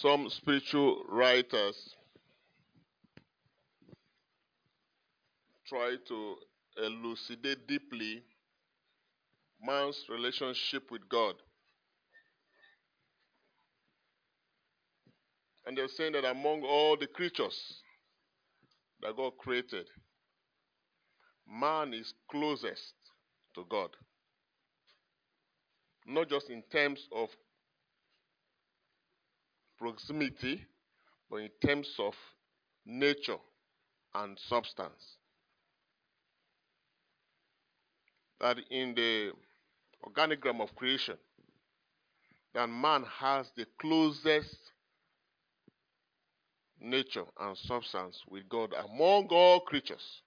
some spiritual writers try to elucidate deeply man's relationship with God. And they're saying that among all the creatures that God created, man is closest to God. Not just in terms of proximity, but in terms of nature and substance. That in the organigram of creation, that man has the closest nature and substance with God among all creatures.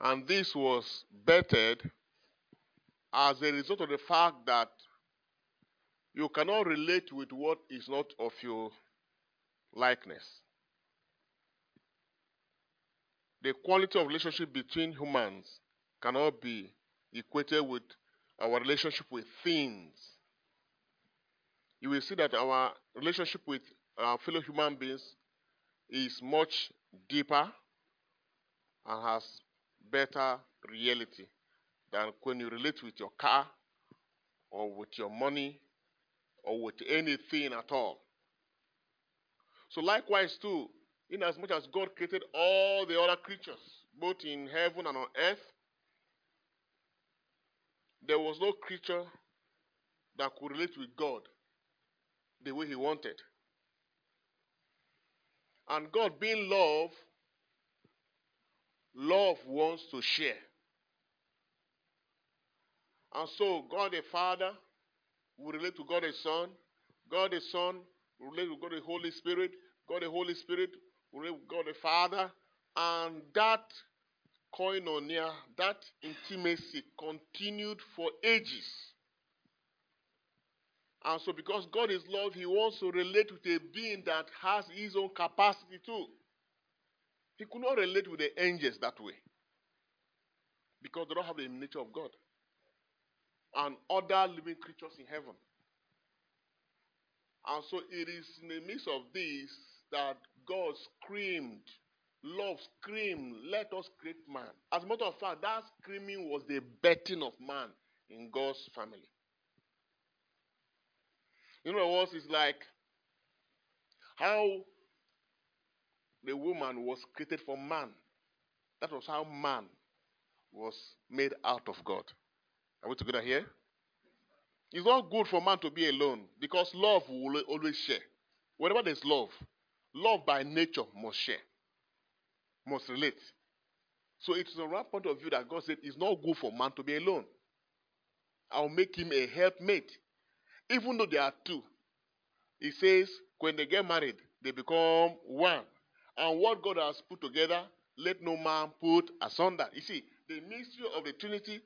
And this was bettered as a result of the fact that you cannot relate with what is not of your likeness. The quality of relationship between humans cannot be equated with our relationship with things. You will see that our relationship with our fellow human beings is much deeper and has better reality than when you relate with your car or with your money or with anything at all. So, likewise, too, in as much as God created all the other creatures, both in heaven and on earth, there was no creature that could relate with God the way He wanted. And God, being love, love wants to share. And so, God the Father will relate to God the Son. God the Son will relate to God the Holy Spirit. God the Holy Spirit will relate to God the Father. And that koinonia, that intimacy continued for ages. And so, because God is love, He wants to relate with a being that has His own capacity too. He could not relate with the angels that way because they don't have the nature of God and other living creatures in heaven. And so, it is in the midst of this that God screamed, love screamed, let us create man. As a matter of fact, that screaming was the birthing of man in God's family. You know what it's like how the woman was created for man. That was how man was made out of God. Are we together here? It's not good for man to be alone because love will always share. Whenever there's love, love by nature must share, must relate. So it's from that point of view that God said it's not good for man to be alone. I'll make him a helpmate even though they are two, he says when they get married, they become one. And what God has put together, let no man put asunder. You see, the mystery of the Trinity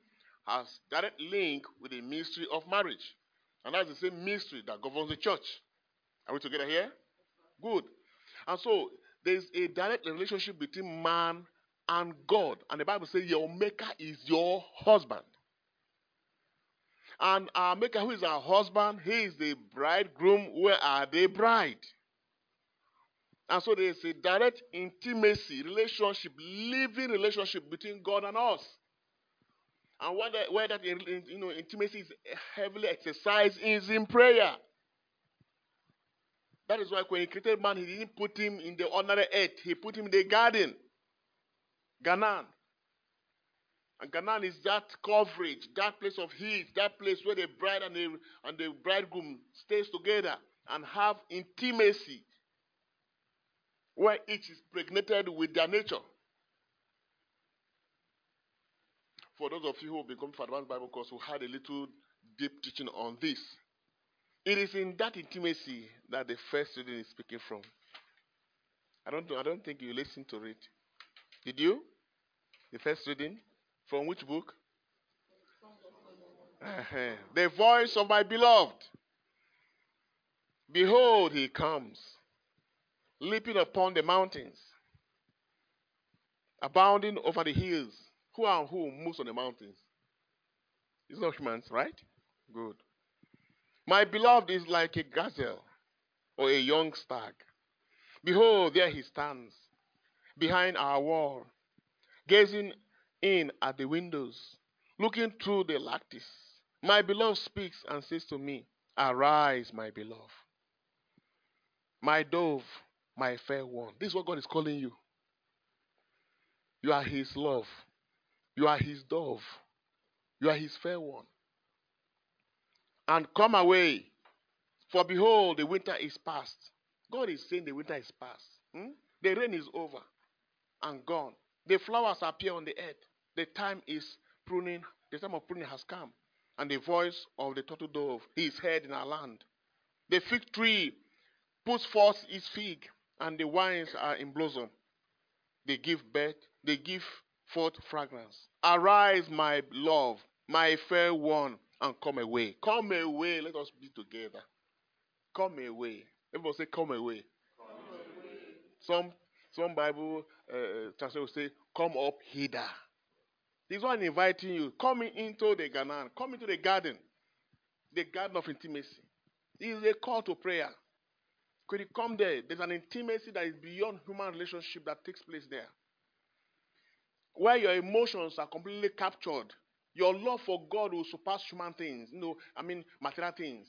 has direct link with the mystery of marriage. And that's the same mystery that governs the church. Are we together here? Good. And so there's a direct relationship between man and God. And the Bible says your maker is your husband. And our maker, who is our husband, he is the bridegroom, where are the bride? And so there is a direct intimacy, relationship, living relationship between God and us. And where that, you know, intimacy is heavily exercised is in prayer. That is why when he created man, he didn't put him in the ordinary earth. He put him in the garden. Ganan. And Ganan is that coverage, that place of heat, that place where the bride and the, and the bridegroom stays together and have intimacy, where each is pregnant with their nature. For those of you who have become for advanced Bible course who had a little deep teaching on this, it is in that intimacy that the first reading is speaking from. I don't, I don't think you listened to it. Did you? The first reading? From which book? Uh-huh. The voice of my beloved. Behold, he comes, leaping upon the mountains, abounding over the hills. Who and who moves on the mountains? It's not humans, right? Good. My beloved is like a gazelle or a young stag. Behold, there he stands behind our wall, gazing in at the windows, looking through the lattice. My beloved speaks and says to me, Arise, my beloved. My dove, my fair one. This is what God is calling you. You are his love. You are his dove. You are his fair one. And come away, for behold, the winter is past. God is saying the winter is past. Hmm? The rain is over and gone. The flowers appear on the earth. The time is pruning, the time of pruning has come. And the voice of the turtle dove is heard in our land. The fig tree puts forth its fig, and the wines are in blossom. They give birth, they give forth fragrance. Arise, my love, my fair one, and come away. Come away. Let us be together. Come away. Everybody say, come away. Come away. Some some Bible uh, translation will say, come up hither. This one inviting you. Come into the garden. Come into the garden. The garden of intimacy. It is a call to prayer. Could you come there? There's an intimacy that is beyond human relationship that takes place there. Where your emotions are completely captured. Your love for God will surpass human things. You know, I mean material things.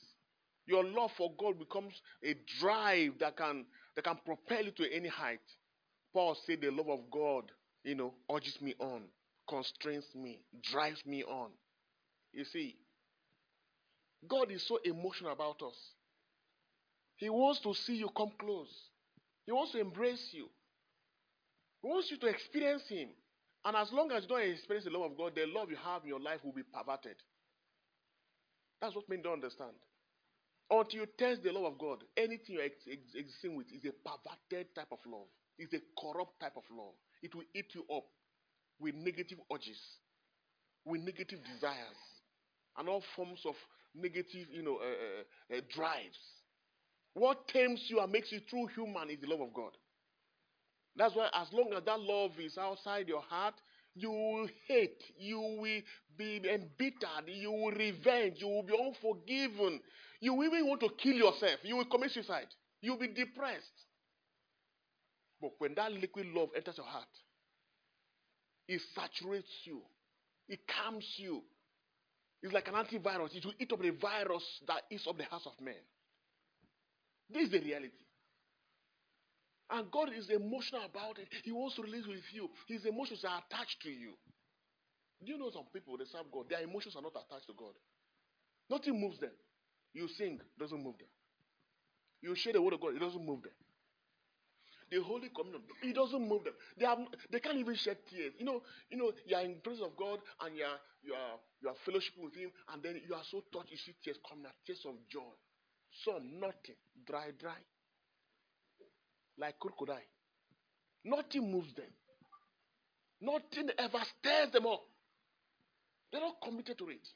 Your love for God becomes a drive that can that can propel you to any height. Paul said the love of God, you know, urges me on, constrains me, drives me on. You see, God is so emotional about us. He wants to see you come close. He wants to embrace you. He wants you to experience Him. And as long as you don't experience the love of God, the love you have in your life will be perverted. That's what men don't understand. Until you test the love of God, anything you're ex- ex- existing with is a perverted type of love. It's a corrupt type of love. It will eat you up with negative urges, with negative desires, and all forms of negative, you know, uh, uh, uh, drives. What tames you and makes you true human is the love of God. That's why, as long as that love is outside your heart, you will hate, you will be embittered, you will revenge, you will be unforgiven, you will even want to kill yourself, you will commit suicide, you will be depressed. But when that liquid love enters your heart, it saturates you, it calms you. It's like an antivirus. It will eat up the virus that is of the hearts of men. This is the reality. And God is emotional about it. He wants to relate with you. His emotions are attached to you. Do you know some people, they serve God, their emotions are not attached to God. Nothing moves them. You sing, doesn't move them. You share the word of God, it doesn't move them the Holy Communion. It doesn't move them. They have they can't even shed tears. You know, you know, you are in presence of God and you are you are you are fellowship with Him, and then you are so touched, you see tears coming out, tears of joy. Some nothing, dry, dry. Like crocodile. Nothing moves them. Nothing ever stirs them up. They're not committed to it.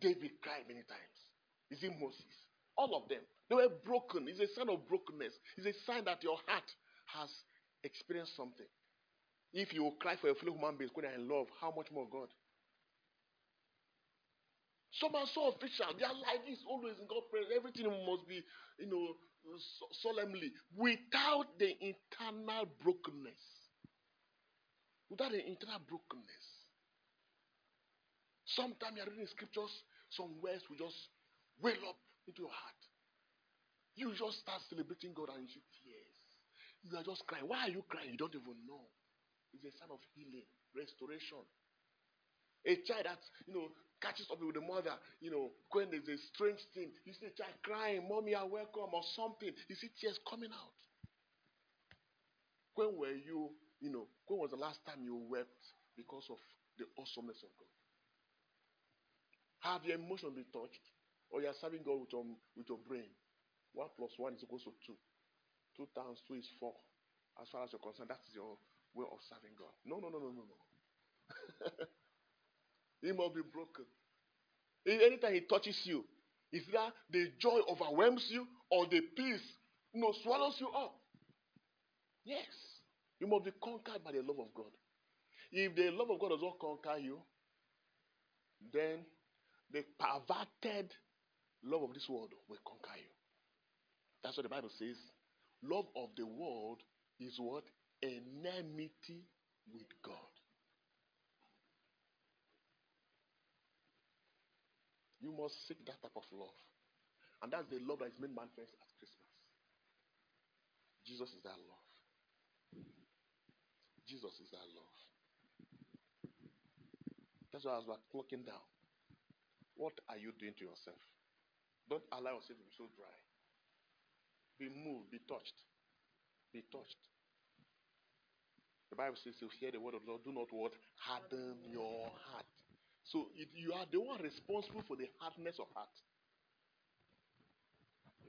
David cried many times. Is it Moses? All of them. They were broken. It's a sign of brokenness. It's a sign that your heart has experienced something. If you cry for a fellow human being when in love, how much more God? Some are so official. Their life is always in God's presence. Everything must be, you know, solemnly, without the internal brokenness. Without the internal brokenness. Sometimes you're reading scriptures, some words will just well up into your heart. You just start celebrating God and you tears. You are just crying. Why are you crying? You don't even know. It's a sign of healing, restoration. A child that, you know, catches up with the mother, you know, when there's a strange thing, you see a child crying, Mommy, I welcome, or something. You see tears coming out. When were you, you know, when was the last time you wept because of the awesomeness of God? Have your emotion been touched? Or you are serving God with your, with your brain? 1 plus 1 is equal to 2. 2 times 2 is 4. As far as you're concerned, that is your way of serving God. No, no, no, no, no, no. he must be broken. Anytime he touches you, is that the joy overwhelms you or the peace you know, swallows you up? Yes. You must be conquered by the love of God. If the love of God does not conquer you, then the perverted love of this world will conquer you. That's what the Bible says. Love of the world is what? Enmity with God. You must seek that type of love. And that's the love that is made manifest at Christmas. Jesus is that love. Jesus is that love. That's why as we're clocking down, what are you doing to yourself? Don't allow yourself to be so dry. Be moved, be touched. Be touched. The Bible says, you hear the word of the Lord, do not what? Harden your heart. So it, you are the one responsible for the hardness of heart.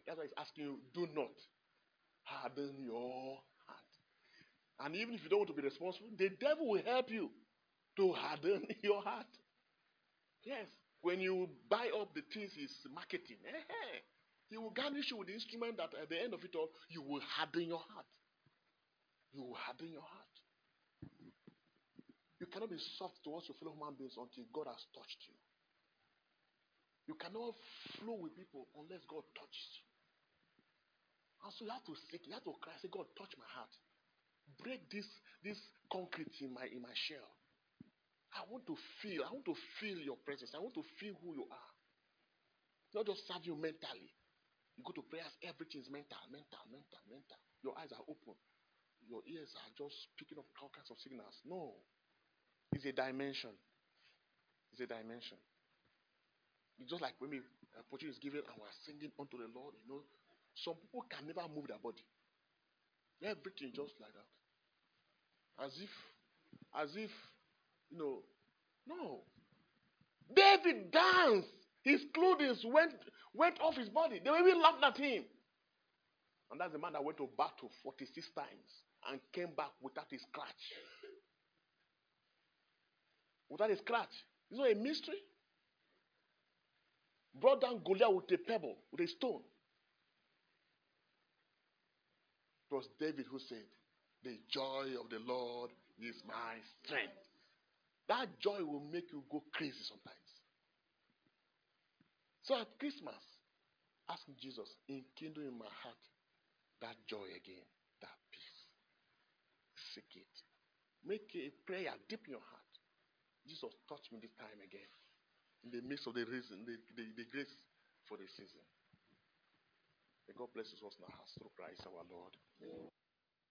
That's why he's asking you, do not harden your heart. And even if you don't want to be responsible, the devil will help you to harden your heart. Yes. When you buy up the things he's marketing, eh, he will garnish you with the instrument that at the end of it all, you will harden your heart. You will harden your heart. You cannot be soft towards your fellow human beings until God has touched you. You cannot flow with people unless God touches you. And so you have to seek, you have to cry, say, God, touch my heart. Break this, this concrete in my in my shell. I want to feel, I want to feel your presence. I want to feel who you are. Not just serve you mentally. You go to prayers, everything is mental, mental, mental, mental. Your eyes are open. Your ears are just picking up all kinds of signals. No. It's a dimension. It's a dimension. It's just like when we uh, opportunity is given and we're singing unto the Lord, you know, some people can never move their body. Everything just like that. As if, as if you know, no. David danced. His clothing went, went off his body. They even laughed at him. And that's the man that went to battle 46 times and came back without a scratch. Without a scratch. It's not a mystery. Brought down Goliath with a pebble, with a stone. It was David who said, The joy of the Lord is my strength. That joy will make you go crazy sometimes. So at Christmas, ask Jesus, enkindle in my heart that joy again, that peace. Seek it. Make a prayer deep in your heart. Jesus, touch me this time again. In the midst of the reason, the, the, the grace for the season. May God bless us now through Christ our Lord. Amen.